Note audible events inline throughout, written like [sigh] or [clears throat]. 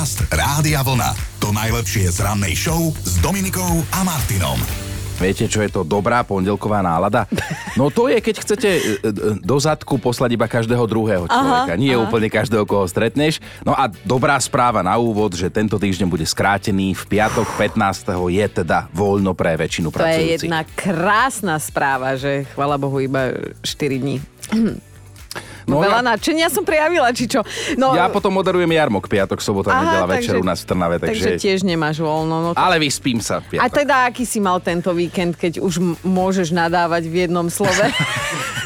Podcast Rádia Vlna. To najlepšie z rannej show s Dominikou a Martinom. Viete, čo je to dobrá pondelková nálada? No to je, keď chcete e, e, do zadku poslať iba každého druhého človeka. Aha, Nie aha. úplne každého, koho stretneš. No a dobrá správa na úvod, že tento týždeň bude skrátený. V piatok 15. je teda voľno pre väčšinu To pracujúcich. je jedna krásna správa, že chvala Bohu iba 4 dní. No Veľa ja- nadšenia som prejavila, či čo? No, Ja potom moderujem jarmok piatok, sobota, Aha, nedela večer u nás v Trnave, takže takže... tiež nemáš voľno. No, Ale vyspím sa v a piatok. teda, aký si mal tento víkend, keď už m- môžeš nadávať v jednom slove? [laughs]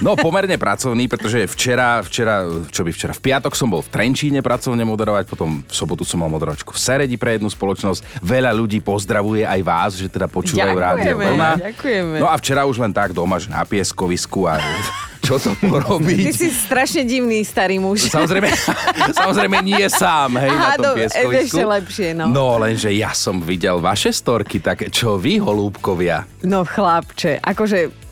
No pomerne pracovný, pretože včera, včera, čo by včera, v piatok som bol v Trenčíne pracovne moderovať, potom v sobotu som mal moderovačku v Seredi pre jednu spoločnosť. Veľa ľudí pozdravuje aj vás, že teda počúvajú rádio Ďakujeme, ďakujeme. No a včera už len tak doma, že na pieskovisku a čo to porobiť. Ty si strašne divný starý muž. Samozrejme, [laughs] samozrejme nie sám, hej, Aha, na tom pieskovisku. ešte lepšie, no. No, lenže ja som videl vaše storky, tak čo vy, holúbkovia? No chlapče, akože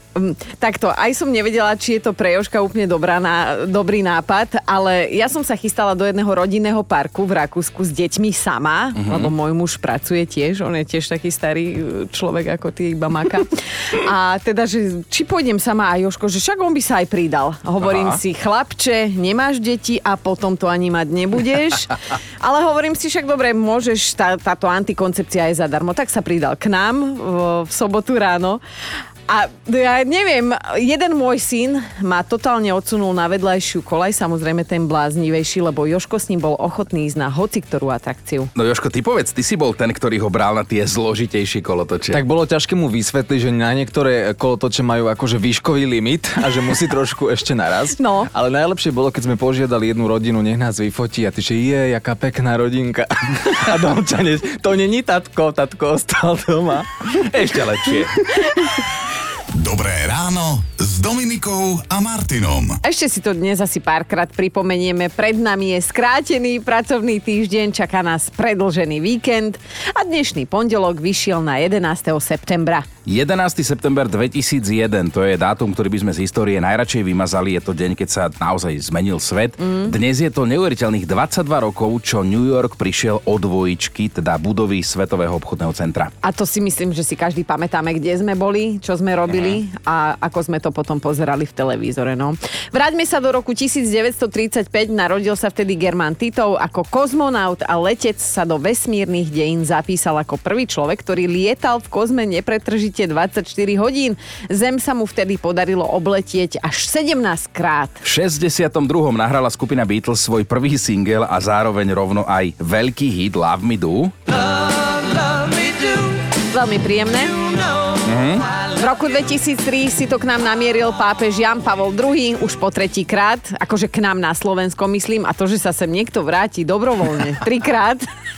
takto, aj som nevedela, či je to pre Joška úplne dobrá ná, dobrý nápad, ale ja som sa chystala do jedného rodinného parku v Rakúsku s deťmi sama, Mhm. uh-huh. lebo môj muž pracuje tiež, on je tiež taký starý e, človek ako ty, iba maka. A teda, že či pôjdem sama a Joško, že však on by sa aj pridal. Hovorím Aha. si, chlapče, nemáš deti a potom to ani mať nebudeš. [laughs] Ale hovorím si, však dobre, môžeš, tá, táto antikoncepcia je zadarmo. Tak sa pridal k nám v, v sobotu ráno. A ja neviem, jeden môj syn ma totálne odsunul na vedľajšiu kolaj, samozrejme ten bláznivejší, lebo Joško s ním bol ochotný ísť na hoci ktorú atrakciu. No Joško, ty povedz, ty si bol ten, ktorý ho bral na tie zložitejšie kolotoče. Tak bolo ťažké mu vysvetliť, že na niektoré kolotoče majú akože výškový limit a že musí trošku ešte naraz. No. Ale najlepšie bolo, keď sme požiadali jednu rodinu, nech nás vyfotí a ty, že je, jaká pekná rodinka. [laughs] A domčanec, to není tatko, tatko ostal doma. Ešte lepšie. [laughs] Dobré ráno s Dominikou a Martinom. Ešte si to dnes asi párkrát pripomenieme. Pred nami je skrátený pracovný týždeň, čaká nás predlžený víkend a dnešný pondelok vyšiel na 11. septembra. 11. september 2001, to je dátum, ktorý by sme z histórie najradšej vymazali. Je to deň, keď sa naozaj zmenil svet. Mm. Dnes je to neuveriteľných 22 rokov, čo New York prišiel od dvojičky, teda budovy Svetového obchodného centra. A to si myslím, že si každý pamätáme, kde sme boli, čo sme robili a ako sme to potom pozerali v televízore. No. Vráťme sa do roku 1935, narodil sa vtedy Germán Titov ako kozmonaut a letec sa do vesmírnych dejín zapísal ako prvý človek, ktorý lietal v kozme nepretržite 24 hodín. Zem sa mu vtedy podarilo obletieť až 17 krát. V 62. nahrala skupina Beatles svoj prvý single a zároveň rovno aj veľký hit Love Me Do. Veľmi príjemné. V roku 2003 si to k nám namieril pápež Jan Pavol II už po tretí krát, akože k nám na Slovensko myslím, a to, že sa sem niekto vráti dobrovoľne trikrát, [laughs]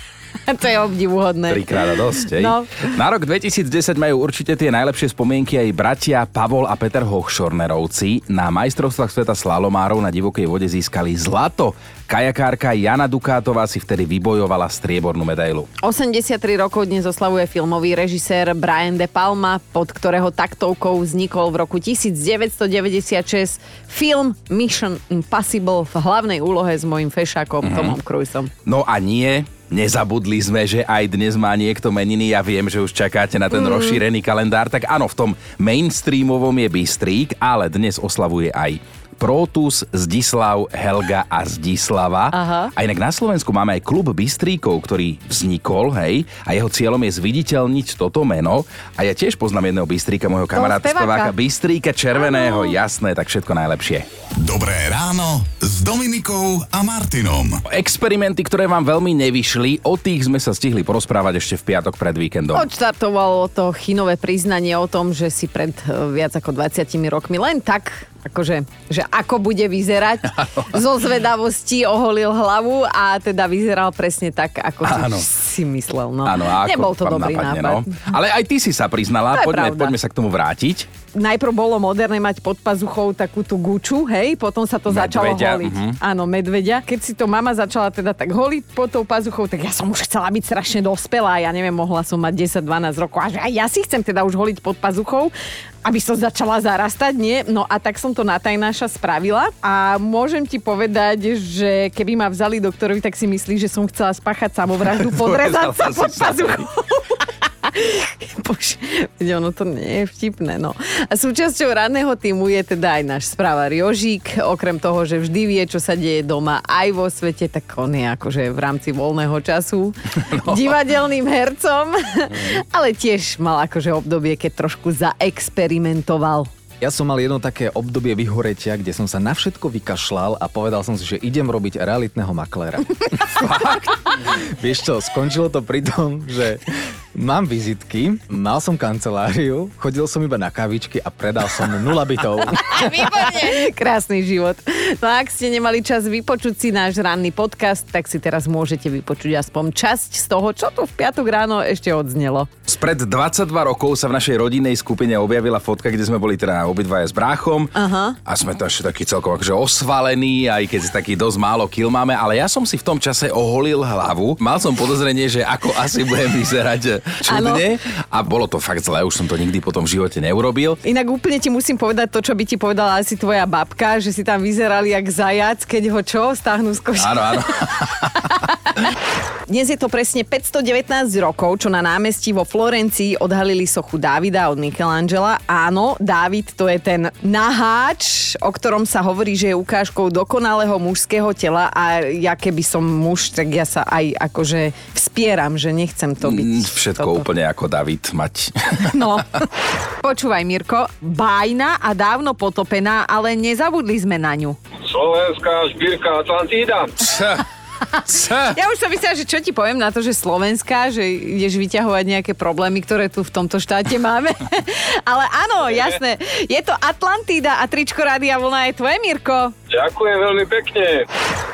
[laughs] to je obdivuhodné. Trikrát dosť, hej. No. Na rok 2010 majú určite tie najlepšie spomienky aj bratia Pavol a Peter Hochschornerovci. Na majstrovstvách sveta slalomárov na divokej vode získali zlato. Kajakárka Jana Dukátová si vtedy vybojovala striebornú medailu. 83 rokov dnes oslavuje filmový režisér Brian De Palma, pod ktorého taktovkou vznikol v roku 1996 film Mission Impossible v hlavnej úlohe s mojim fešákom mm-hmm. Tomom Cruiseom. No a nie, nezabudli sme, že aj dnes má niekto meniny. Ja viem, že už čakáte na ten mm. rozšírený kalendár. Tak áno, v tom mainstreamovom je Bystrík, ale dnes oslavuje aj Protus, Zdislav, Helga a Zdislava. Aha. A inak na Slovensku máme aj klub Bystríkov, ktorý vznikol, hej, a jeho cieľom je zviditeľniť toto meno. A ja tiež poznám jedného Bystríka, môjho kamaráta speváka. speváka Bystríka Červeného, jasné, tak všetko najlepšie. Dobré ráno Dominikou a Martinom. Experimenty, ktoré vám veľmi nevyšli, o tých sme sa stihli porozprávať ešte v piatok pred víkendom. Odštartovalo to chinové priznanie o tom, že si pred eh, viac ako 20 rokmi len tak, akože, že ako bude vyzerať, [laughs] zo zvedavosti oholil hlavu a teda vyzeral presne tak, ako Áno. si si myslel. No. Áno, a ako Nebol to dobrý napadne, nápad. No. Ale aj ty si sa priznala, poďme, pravda. poďme sa k tomu vrátiť. Najprv bolo moderné mať pod pazuchou takú tú guču, hej, potom sa to začalo Medveďa, holiť. mhm. Áno, medveďa. Keď si to mama začala teda tak holiť pod tou pazuchou, tak ja som už chcela byť strašne dospelá. Ja neviem, mohla som mať 10-12 rokov. A že ja si chcem teda už holiť pod pazuchou, aby som začala zarastať, nie? No a tak som to na tajnáša spravila a môžem ti povedať, že keby ma vzali doktorovi, tak si myslí, že som chcela spáchať samovraždu, [laughs] podrezať sa pod pazuchou. [laughs] Bože, ono to nie je vtipné, no. A súčasťou ranného týmu je teda aj náš správar Jožík. Okrem toho, že vždy vie, čo sa deje doma aj vo svete, tak on je akože v rámci voľného času [laughs] no. divadelným hercom. [laughs] Ale tiež mal akože obdobie, keď trošku zaexperimentoval. Ja som mal jedno také obdobie vyhoretia, kde som sa na všetko vykašľal a povedal som si, že idem robiť realitného makléra. Fakt? Vieš čo, skončilo to pri tom, že mám vizitky, mal som kanceláriu, chodil som iba na kavičky a predal som nula bytov. [laughs] Výborne. Krásny život. No a ak ste nemali čas vypočuť si náš ranný podcast, tak si teraz môžete vypočuť aspoň časť z toho, čo tu v piatok ráno ešte odznelo. Spred 22 rokov sa v našej rodinnej skupine objavila fotka, kde sme boli teda obidvaja s bráchom Aha. a sme to ešte taký celkom akože osvalení, aj keď taký dosť málo kil máme, ale ja som si v tom čase oholil hlavu. Mal som podozrenie, že ako asi budem vyzerať čudne a bolo to fakt zlé, už som to nikdy potom v živote neurobil. Inak úplne ti musím povedať to, čo by ti povedala asi tvoja babka, že si tam vyzerali jak zajac, keď ho čo, stáhnu z koša. Áno, áno. [laughs] Dnes je to presne 519 rokov, čo na námestí vo Florencii odhalili sochu Dávida od Michelangela. Áno, Dávid to je ten naháč, o ktorom sa hovorí, že je ukážkou dokonalého mužského tela a ja keby som muž, tak ja sa aj akože vspieram, že nechcem to byť. Mm, Všetko toto. úplne ako David mať. [laughs] No. Počúvaj, Mirko, bájna a dávno potopená, ale nezabudli sme na ňu. Slovenská špírka Atlantída. Ja už som myslela, že čo ti poviem na to, že Slovenská, že ideš vyťahovať nejaké problémy, ktoré tu v tomto štáte máme. [laughs] Ale áno, jasné. Je to Atlantída a tričko Rádia Vlna je tvoje, Mirko. Ďakujem veľmi pekne.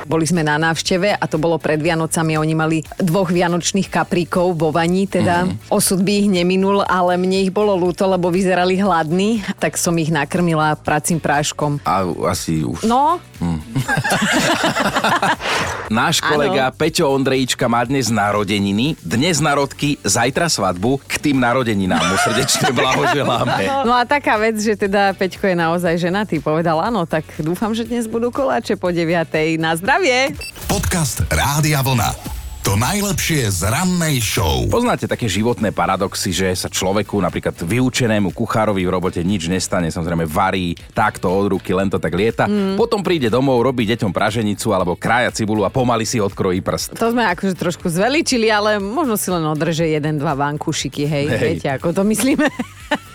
Boli sme na návšteve a to bolo pred Vianocami. Oni mali dvoch vianočných kapríkov vo vani, teda mm. osud by ich neminul, ale mne ich bolo ľúto, lebo vyzerali hladní, tak som ich nakrmila pracím práškom. A asi už. No, [laughs] Náš kolega Peťo Ondrejíčka má dnes narodeniny, dnes narodky, zajtra svadbu. K tým narodeninám mu srdečne [laughs] blahoželáme. No a taká vec, že teda Peťko je naozaj ženatý, povedal áno, tak dúfam, že dnes budú koláče po 9. Na zdravie! Podcast Rádia Vlna. To najlepšie z rannej show. Poznáte také životné paradoxy, že sa človeku, napríklad vyučenému kuchárovi v robote nič nestane, samozrejme varí takto od ruky, len to tak lieta. Mm. Potom príde domov, robí deťom praženicu alebo krája cibulu a pomaly si odkrojí prst. To sme akože trošku zveličili, ale možno si len održe jeden, dva vankušiky, hej, Hej. viete, ako to myslíme. [laughs]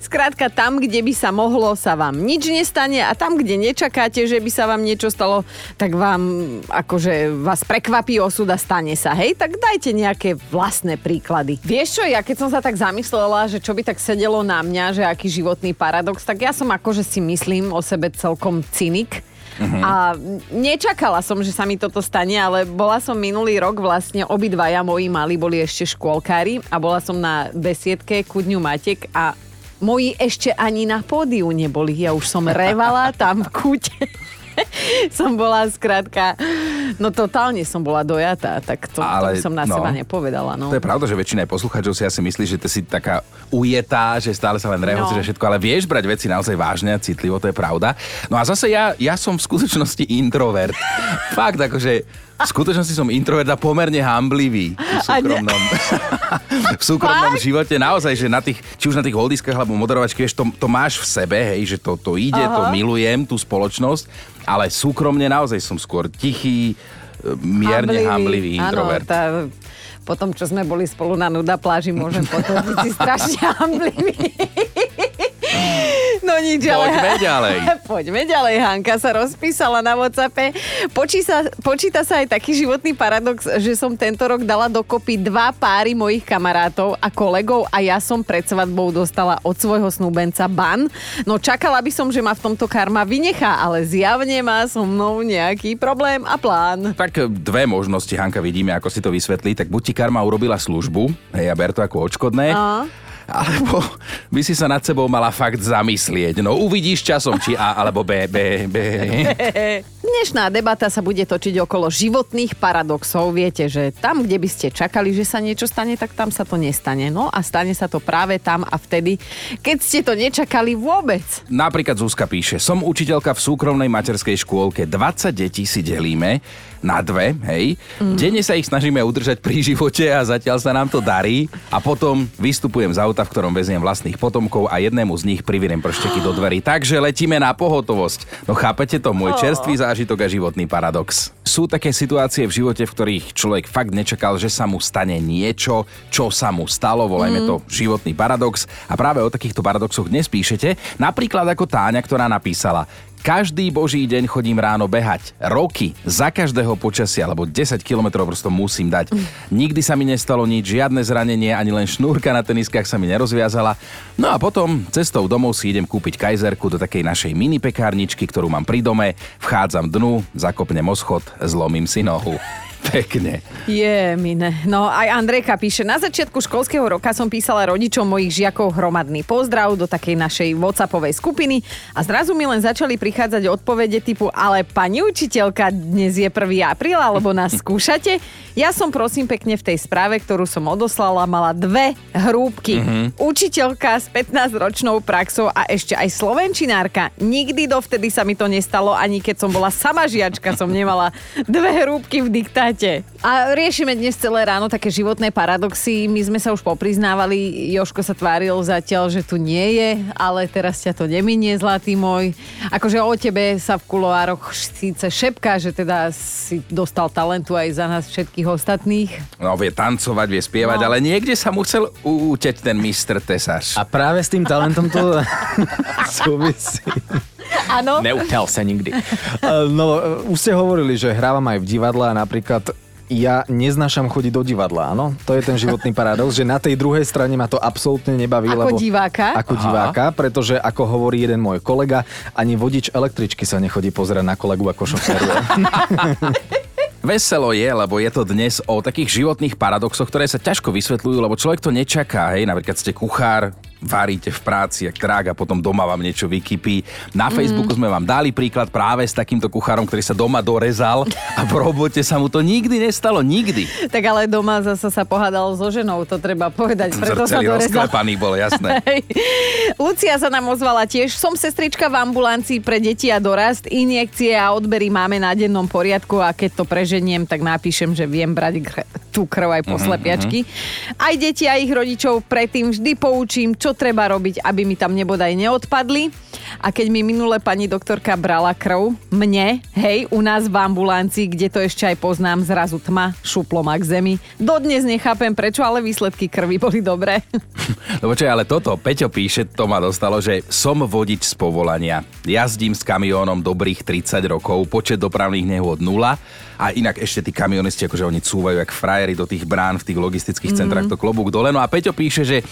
Skrátka, tam, kde by sa mohlo, sa vám nič nestane a tam, kde nečakáte, že by sa vám niečo stalo, tak vám akože vás prekvapí osud a stane sa, hej? Tak dajte nejaké vlastné príklady. Vieš čo, ja keď som sa tak zamyslela, že čo by tak sedelo na mňa, že aký životný paradox, tak ja som akože si myslím o sebe celkom cynik. A nečakala som, že sa mi toto stane, ale bola som minulý rok vlastne, obidvaja moji mali boli ešte škôlkári a bola som na besiedke ku Dňu Matek a moji ešte ani na pódiu neboli. Ja už som revala tam v kúte. [laughs] som bola skrátka, no totálne som bola dojatá, tak to, Ale, to som na no. seba nepovedala. No. To je pravda, že väčšina poslucháčov si asi myslí, že ty si taká ujetá, že stále sa len rehoci, No. že všetko, ale vieš brať veci naozaj vážne a citlivo, to je pravda. No a zase ja, ja som v skutočnosti introvert. [laughs] Fakt, akože v skutočnosti som introvert a pomerne hamblivý v súkromnom, [laughs] v súkromnom živote. Naozaj, že na tých, či už na tých holdiskách alebo moderovačky, vieš, to, to máš v sebe, hej, že to, to ide, Aha. to milujem, tú spoločnosť, ale súkromne naozaj som skôr tichý, e, mierne hamblivý, introvert. Áno, tá, po tom, čo sme boli spolu na nuda pláži, môžem potvrdiť si [laughs] strašne hamblivý. No nič, ale... Poďme ďalej. [laughs] Poďme ďalej. Hanka sa rozpísala na Whatsappe. Počíta, počíta sa aj taký životný paradox, že som tento rok dala dokopy dva páry mojich kamarátov a kolegov a ja som pred svadbou dostala od svojho snúbenca ban. No čakala by som, že ma v tomto karma vynechá, ale zjavne má so mnou nejaký problém a plán. Tak dve možnosti, Hanka, vidíme, ako si to vysvetlí. Tak buď ti karma urobila službu, hej, a ber to ako odškodné, A? Alebo by si sa nad sebou mala fakt zamyslieť. No uvidíš časom, či A alebo B, B, B. [laughs] Dnešná debata sa bude točiť okolo životných paradoxov. Viete, že tam, kde by ste čakali, že sa niečo stane, tak tam sa to nestane. No a stane sa to práve tam a vtedy, keď ste to nečakali vôbec. Napríklad Zuzka píše, som učiteľka v súkromnej materskej škôlke, 20 detí si delíme na dve, hej. Mm. Denne sa ich snažíme udržať pri živote a zatiaľ sa nám to darí. A potom vystupujem z auta, v ktorom veziem vlastných potomkov a jednému z nich privirem pršteky do dverí. Takže letíme na pohotovosť. No chápete to, môj čerstvý zážitok a životný paradox. Sú také situácie v živote, v ktorých človek fakt nečakal, že sa mu stane niečo, čo sa mu stalo, volajme to životný paradox. A práve o takýchto paradoxoch dnes píšete. Napríklad ako Táňa, ktorá napísala každý boží deň chodím ráno behať. Roky. Za každého počasia, alebo 10 kilometrov prosto musím dať. Nikdy sa mi nestalo nič, žiadne zranenie, ani len šnúrka na teniskách sa mi nerozviazala. No a potom cestou domov si idem kúpiť kajzerku do takej našej mini pekárničky, ktorú mám pri dome. Vchádzam dnu, zakopnem oschod, zlomím si nohu. Pekne. Je, mine. No aj Andrejka píše, na začiatku školského roka som písala rodičom mojich žiakov hromadný pozdrav do takej našej WhatsAppovej skupiny a zrazu mi len začali prichádzať odpovede typu, ale pani učiteľka, dnes je 1. apríl, alebo nás [laughs] skúšate? Ja som prosím pekne v tej správe, ktorú som odoslala, mala dve hrúbky. Mm-hmm. Učiteľka s 15-ročnou praxou a ešte aj slovenčinárka. Nikdy dovtedy sa mi to nestalo, ani keď som bola sama žiačka, som nemala dve hrúbky v diktáte. A riešime dnes celé ráno také životné paradoxy. My sme sa už popriznávali, Joško sa tváril zatiaľ, že tu nie je, ale teraz ťa to neminie, zlatý môj. Akože o tebe sa v kuloároch síce šepká, že teda si dostal talentu aj za nás všetkých ostatných. No vie tancovať, vie spievať, No. ale niekde sa musel úteť ten mistr Tesař. A práve s tým talentom to [laughs] [laughs] súvisí. [laughs] Áno. Neutel sa nikdy. Uh, [laughs] No, uh, už ste hovorili, že hrávam aj v divadle a napríklad ja neznášam chodiť do divadla, áno? To je ten životný paradox, že na tej druhej strane ma to absolútne nebaví. Ako lebo, diváka? Ako diváka, pretože ako hovorí jeden môj kolega, ani vodič električky sa nechodí pozerať na kolegu ako šoféruje. [laughs] Veselo je, lebo je to dnes o takých životných paradoxoch, ktoré sa ťažko vysvetľujú, lebo človek to nečaká. Hej, napríklad ste kuchár, varíte v práci, jak trák a potom doma vám niečo vykypí. Na Facebooku sme vám dali príklad práve s takýmto kuchárom, ktorý sa doma dorezal a v robote sa mu to nikdy nestalo. Nikdy. Tak ale doma zasa sa pohádal so ženou, to treba povedať. [laughs] Preto sa rezal. rozklepaný bol, jasné. [laughs] Lucia sa nám ozvala tiež. Som sestrička v ambulancii pre deti a dorast. Injekcie a odbery máme na dennom poriadku a keď to preženiem, tak napíšem, že viem brať tú krv aj po slepiačky. Aj deti a ich rodičov predtým vždy poučím, čo treba robiť, aby mi tam nebodaj neodpadli. A keď mi minule pani doktorka brala krv, mne, hej, u nás v ambulancii, kde to ešte aj poznám, zrazu tma, šuplo ma k zemi. Dodnes nechápem prečo, ale výsledky krvi boli dobré. [laughs] Lebo čo, ale toto, Peťo píše, to ma dostalo, že som vodič z povolania. Jazdím s kamiónom dobrých 30 rokov, počet dopravných nehôd nula a inak ešte tí kamionisti, akože oni cúvajú jak frajeri do tých brán v tých logistických centrách, to klobúk dole. No a Peťo píše, že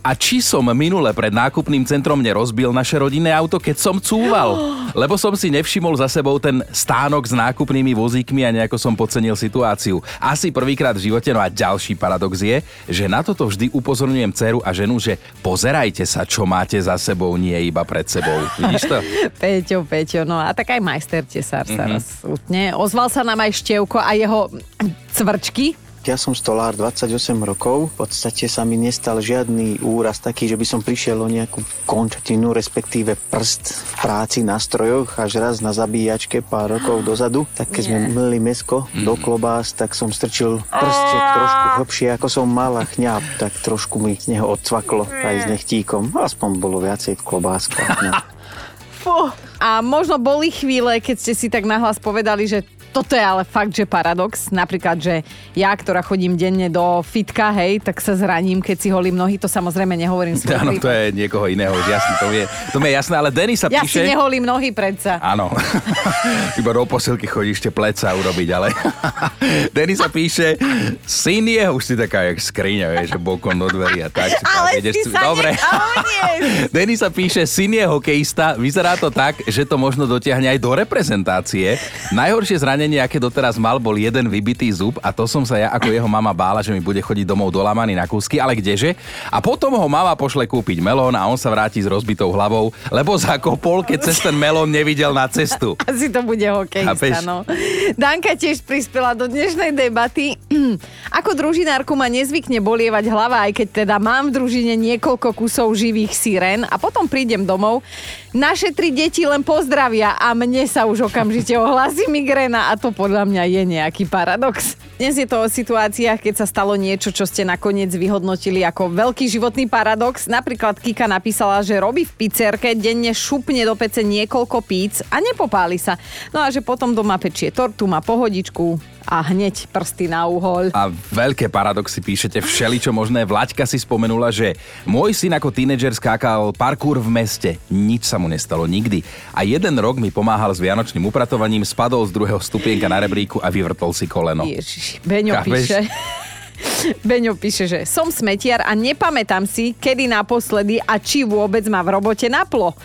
a či som minule pred nákupným centrom nerozbil naše rodinné auto, keď som cúval? [gasps] Lebo som si nevšimol za sebou ten stánok s nákupnými vozíkmi a nejako som podcenil situáciu. Asi prvýkrát v živote, no a ďalší paradox je, že na toto vždy upozorňujem dceru a ženu, že pozerajte sa, čo máte za sebou, nie iba pred sebou. Vidíš to? [laughs] Peťo, Peťo, no a tak aj majster tesár sa mm-hmm. raz utne. Ozval sa nám aj Števko a jeho cvrčky. Ja som stolár 28 rokov, v podstate sa mi nestal žiadny úraz taký, že by som prišiel o nejakú končatinu, respektíve prst v práci na strojoch až raz na zabíjačke pár rokov [gasps] dozadu. Tak keď sme mlili mesko do klobás, tak som strčil prstek trošku hlbšie ako som mal a chňáp, tak trošku mi z neho odcvaklo aj s nechtíkom. Aspoň bolo viacej v klobáskach. No. [laughs] A možno boli chvíle, keď ste si tak nahlas povedali, že toto je ale fakt, že paradox. Napríklad, že ja, ktorá chodím denne do fitka, hej, tak sa zraním, keď si holím nohy. To samozrejme nehovorím [laughs] svoj Áno, to je niekoho iného, už jasné, to je, to mi je jasné, ale Denis sa Ja píše... si neholím nohy predsa. Áno, [laughs] iba do posilky chodíš ešte pleca urobiť, ale [laughs] Denis sa píše, syn je, už si taká jak skriňa, vieš, že bokom do dverí a tak. si Ale ideš si sa Dobre. Denis sa píše, syn je hokejista, vyzerá to tak, že to možno dotiahne aj do reprezentácie. Najhoršie zranenie, aké doteraz mal, bol jeden vybitý zub a to som sa ja ako jeho mama bála, že mi bude chodiť domov dolamaný na kúsky, ale kdeže? A potom ho mama pošle kúpiť melón a on sa vráti s rozbitou hlavou, lebo zakopol, keď cez ten melón nevidel na cestu. Asi to bude hokejista, no. Danka tiež prispela do dnešnej debaty. Ako družinárku ma nezvykne bolievať hlava, aj keď teda mám v družine niekoľko kusov živých sirén a potom prídem domov. Naše tri deti len pozdravia a mne sa už okamžite ohlási migréna a to podľa mňa je nejaký paradox. Dnes je to o situáciách, keď sa stalo niečo, čo ste nakoniec vyhodnotili ako veľký životný paradox. Napríklad Kika napísala, že robí v pizzerke, denne šupne do pece niekoľko píc a nepopáli sa. No a že potom doma pečie tortu, má pohodičku a hneď prsty na uhol. A veľké paradoxy píšete všeličo možné. Vlaďka si spomenula, že môj syn ako tínedžer skákal parkour v meste. Nič sa mu nestalo nikdy. A jeden rok mi pomáhal s vianočným upratovaním, spadol z druhého stupienka na rebríku a vyvrtol si koleno. Ježiš, Beňo Chápeš? píše... [laughs] Beňo píše, že som smetiar a nepamätám si, kedy naposledy a či vôbec ma v robote naplo.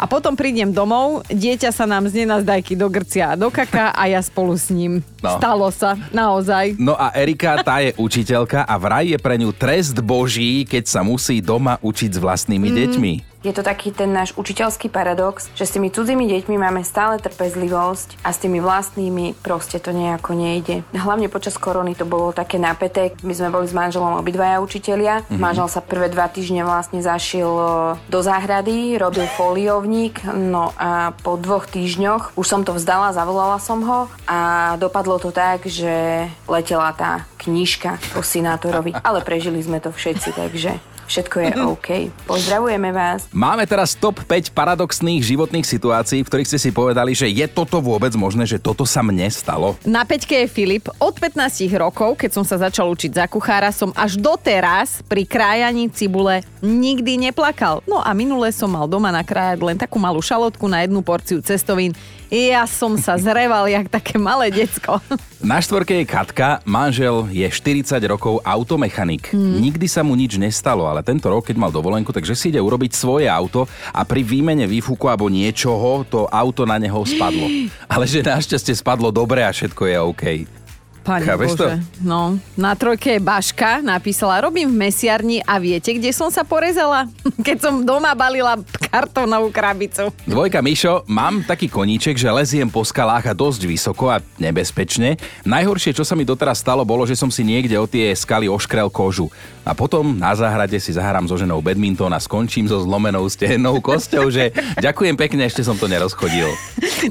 A potom prídem domov, dieťa sa nám z nenazdajky do grcia a do kaka a ja spolu s ním. No. Stalo sa, naozaj. No a Erika, tá je učiteľka a vraj je pre ňu trest boží, keď sa musí doma učiť s vlastnými deťmi. Je to taký ten náš učiteľský paradox, že s tými cudzími deťmi máme stále trpezlivosť a s tými vlastnými proste to nejako nejde. Hlavne počas korony to bolo také napäté. My sme boli s manželom obidvaja učitelia. Mm-hmm. Manžel sa prvé dva týždne vlastne zašiel e, do záhrady, robil foliovník, no a po dvoch týždňoch už som to vzdala, zavolala som ho a dopadlo to tak, že letela tá knižka po synátorovi. Ale prežili sme to všetci, takže všetko je OK. Pozdravujeme vás. Máme teraz top 5 paradoxných životných situácií, v ktorých ste si povedali, že je toto vôbec možné, že toto sa mne stalo. Na peťke je Filip. Od 15 rokov, keď som sa začal učiť za kuchára, som až doteraz pri krájaní cibule nikdy neplakal. No a minule som mal doma nakrájať len takú malú šalotku na jednu porciu cestovín. Ja som sa zreval jak také malé decko. Na štvorke je Katka, manžel je 40 rokov automechanik. Mhm. Nikdy sa mu nič nestalo, ale tento rok, keď mal dovolenku, takže si ide urobiť svoje auto a pri výmene výfuku alebo niečoho to auto na neho spadlo. [gasps] Ale že našťastie spadlo dobre a všetko je OK. Pane Chápeš to? Bože. No, na trojke Baška napísala, robím v mesiarni a viete, kde som sa porezala? [laughs] Keď som doma balila kartónovú krabicu. Dvojka Mišo, mám taký koníček, že leziem po skalách a dosť vysoko a nebezpečne. Najhoršie, čo sa mi doteraz stalo, bolo, že som si niekde o tie skaly oškrel kožu. A potom na záhrade si zahrám so ženou badminton a skončím so zlomenou stehennou kosťou, že [laughs] ďakujem pekne, ešte som to nerozchodil.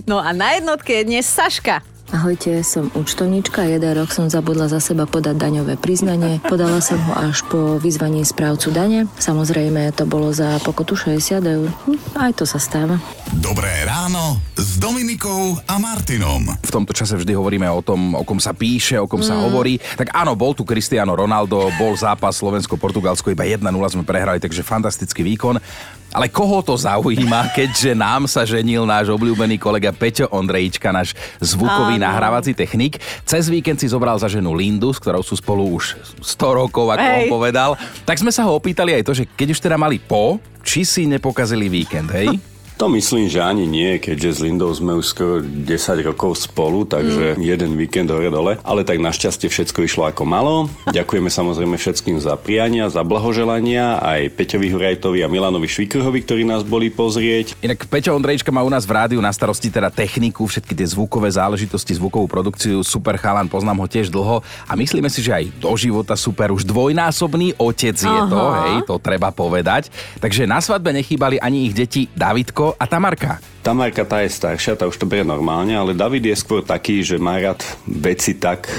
No a na jednotke je dnes Saška. Ahojte, som účtovníčka. Jeden rok som zabudla za seba podať daňové priznanie. Podala som ho až po vyzvaní správcu dane. Samozrejme, to bolo za pokutu 60 eur. Hm, aj to sa stáva. Dobré ráno s Dominikou a Martinom. V tomto čase vždy hovoríme o tom, o kom sa píše, o kom sa hovorí. Tak áno, bol tu Cristiano Ronaldo, bol zápas Slovensko-Portugalsko, iba 1-0 sme prehrali, takže fantastický výkon. Ale koho to zaujíma, [laughs] keďže nám sa ženil náš obľúbený kolega Peťo Ondrejčka, náš zvukový nahrávací technik. Cez víkend si zobral za ženu Lindu, s ktorou sú spolu už 100 rokov, ako on Hej. povedal. Tak sme sa ho opýtali aj to, že keď už teda mali po, či si nepokazili víkend, hej? [laughs] To myslím, že ani nie, keďže s Lindou sme už skoro 10 rokov spolu, takže mm. jeden víkend hore dole. Ale tak našťastie všetko išlo ako malo. [laughs] Ďakujeme samozrejme všetkým za priania, za blahoželania, aj Peťovi Hurajtovi a Milanovi Švikrhovi, ktorí nás boli pozrieť. Inak Peťo Ondrejčka má u nás v rádiu na starosti teda techniku, všetky tie zvukové záležitosti, zvukovú produkciu, super chalan, poznám ho tiež dlho a myslíme si, že aj do života super, už dvojnásobný otec je to, Aha. hej, to treba povedať. Takže na svadbe nechýbali ani ich deti Davidko a Tamarka. Tamarka tá je staršia, tá už to berie normálne, ale David je skôr taký, že má rád veci tak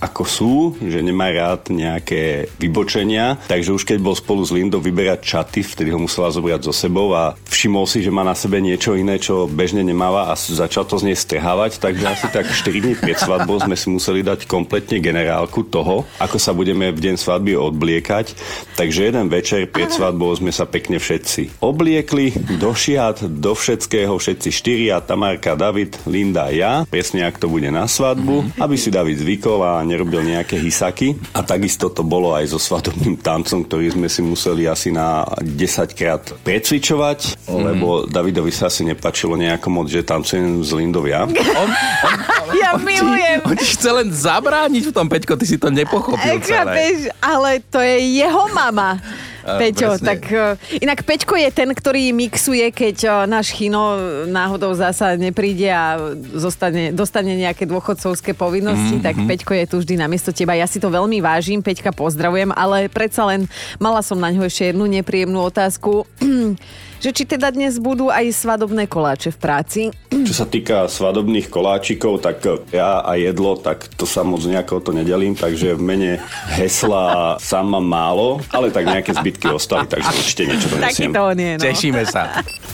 ako sú, že nemá rád nejaké vybočenia, takže už keď bol spolu s Lindou vyberať čaty, vtedy ho musela zobrať so sebou a všimol si, že má na sebe niečo iné, čo bežne nemáva a začal to z nej strhávať, takže asi tak 4 dní pred svadbou sme si museli dať kompletne generálku toho, ako sa budeme v deň svadby odbliekať. Takže jeden večer pred svadbou sme sa pekne všetci obliekli, do šiat, do všetkého, všetci štyria, Tamárka, David, Linda a ja, presne ak to bude na svadbu, aby si David zvykol a nerobil nejaké hysaky. A takisto to bolo aj so svadobným tancom, ktorý sme si museli asi na 10 krát precvičovať, mm. lebo Davidovi sa asi nepačilo nejako moc, že tancujem s Lindou [laughs] ja. On, on, Ja on milujem. Ti, on ti chce len zabrániť v tom, Peťko, ty si to nepochopil Eka, celé. ale to je jeho mama. Peťo, presne. tak uh, inak Peťko je ten, ktorý mixuje, keď uh, náš Chino náhodou zasa nepríde a zostane, dostane nejaké dôchodcovské povinnosti, Mhm, tak Peťko je tu vždy namiesto teba. Ja si to veľmi vážim, Peťka pozdravujem, ale predsa len mala som na ňo ešte jednu nepríjemnú otázku. [clears throat] že či teda dnes budú aj svadobné koláče v práci. Čo sa týka svadobných koláčikov, tak ja a jedlo, tak to sa moc nejako to nedelím, takže v mene hesla sám mám málo, ale tak nejaké zbytky ostali, takže určite niečo Taký donesiem. to on je, no. Tešíme sa.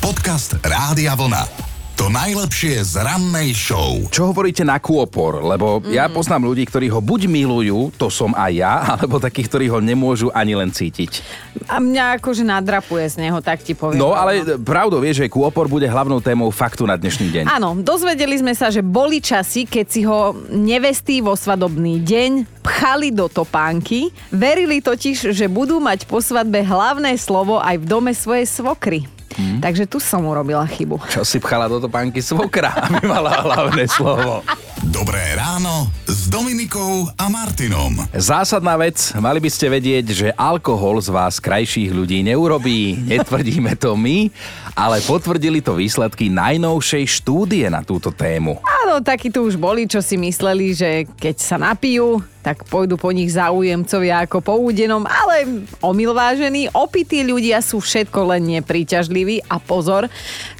Podcast Rádia Vlna. To najlepšie z rannej show. Čo hovoríte na kôpor? Lebo mm. ja poznám ľudí, ktorí ho buď milujú, to som aj ja, [laughs] alebo takých, ktorí ho nemôžu ani len cítiť. A mňa akože nadrapuje z neho, tak ti poviem. No ale pravdou vie, že kôpor bude hlavnou témou faktu na dnešný deň. Áno, dozvedeli sme sa, že boli časy, keď si ho nevestí vo svadobný deň pchali do topánky. Verili totiž, že budú mať po svadbe hlavné slovo aj v dome svojej svokry. Hmm. Takže tu som urobila chybu. Čo si pchala do topánky svokra, aby mala hlavné slovo. [laughs] Dobré ráno s Dominikou a Martinom. Zásadná vec, mali by ste vedieť, že alkohol z vás krajších ľudí neurobí. Netvrdíme to my, ale potvrdili to výsledky najnovšej štúdie na túto tému. Áno, takí tu už boli, čo si mysleli, že keď sa napijú, tak pôjdu po nich záujemcovia ako po údenom, ale omilvážení, opití ľudia sú všetko len nepríťažliví a pozor,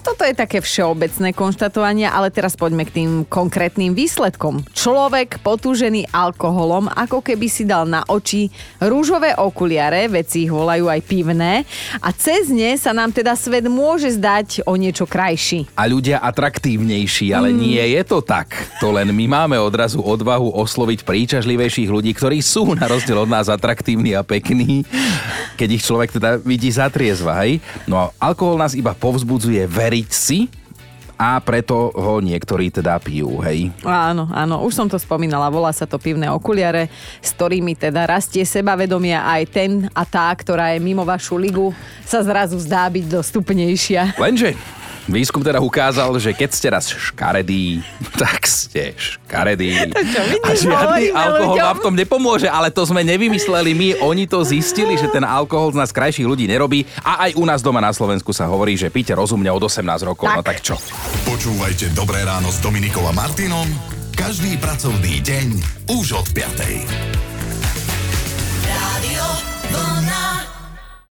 toto je také všeobecné konštatovanie, ale teraz poďme k tým konkrétnym výsledkom. Človek potúžený alkoholom, ako keby si dal na oči rúžové okuliare, veci ich volajú aj pivné, a cez ne sa nám teda svet môže zdať o niečo krajší. A ľudia atraktívnejší, ale mm. nie je to tak. To len my máme odrazu odvahu osloviť príťažlivejších ľudí, ktorí sú na rozdiel od nás atraktívni a pekní, keď ich človek teda vidí zatriezva, hej? No a alkohol nás iba povzbudzuje veriť si, a preto ho niektorí teda pijú, hej. Áno, áno, už som to spomínala, volá sa to pivné okuliare, s ktorými teda rastie sebavedomia aj ten a tá, ktorá je mimo vašu ligu, sa zrazu zdá byť dostupnejšia. Lenže výskum teda ukázal, že keď ste raz škaredí, [laughs] tak ste škaredí. [laughs] To čo, vidíš, a žiadny alkohol ľuďom. vám v tom nepomôže, ale to sme nevymysleli my, oni to zistili, že ten alkohol z nás krajších ľudí nerobí a aj u nás doma na Slovensku sa hovorí, že píte rozumne od 18 rokov, Tak. no tak čo? Počúvajte Dobré ráno s Dominikou a Martinom každý pracovný deň už od 5.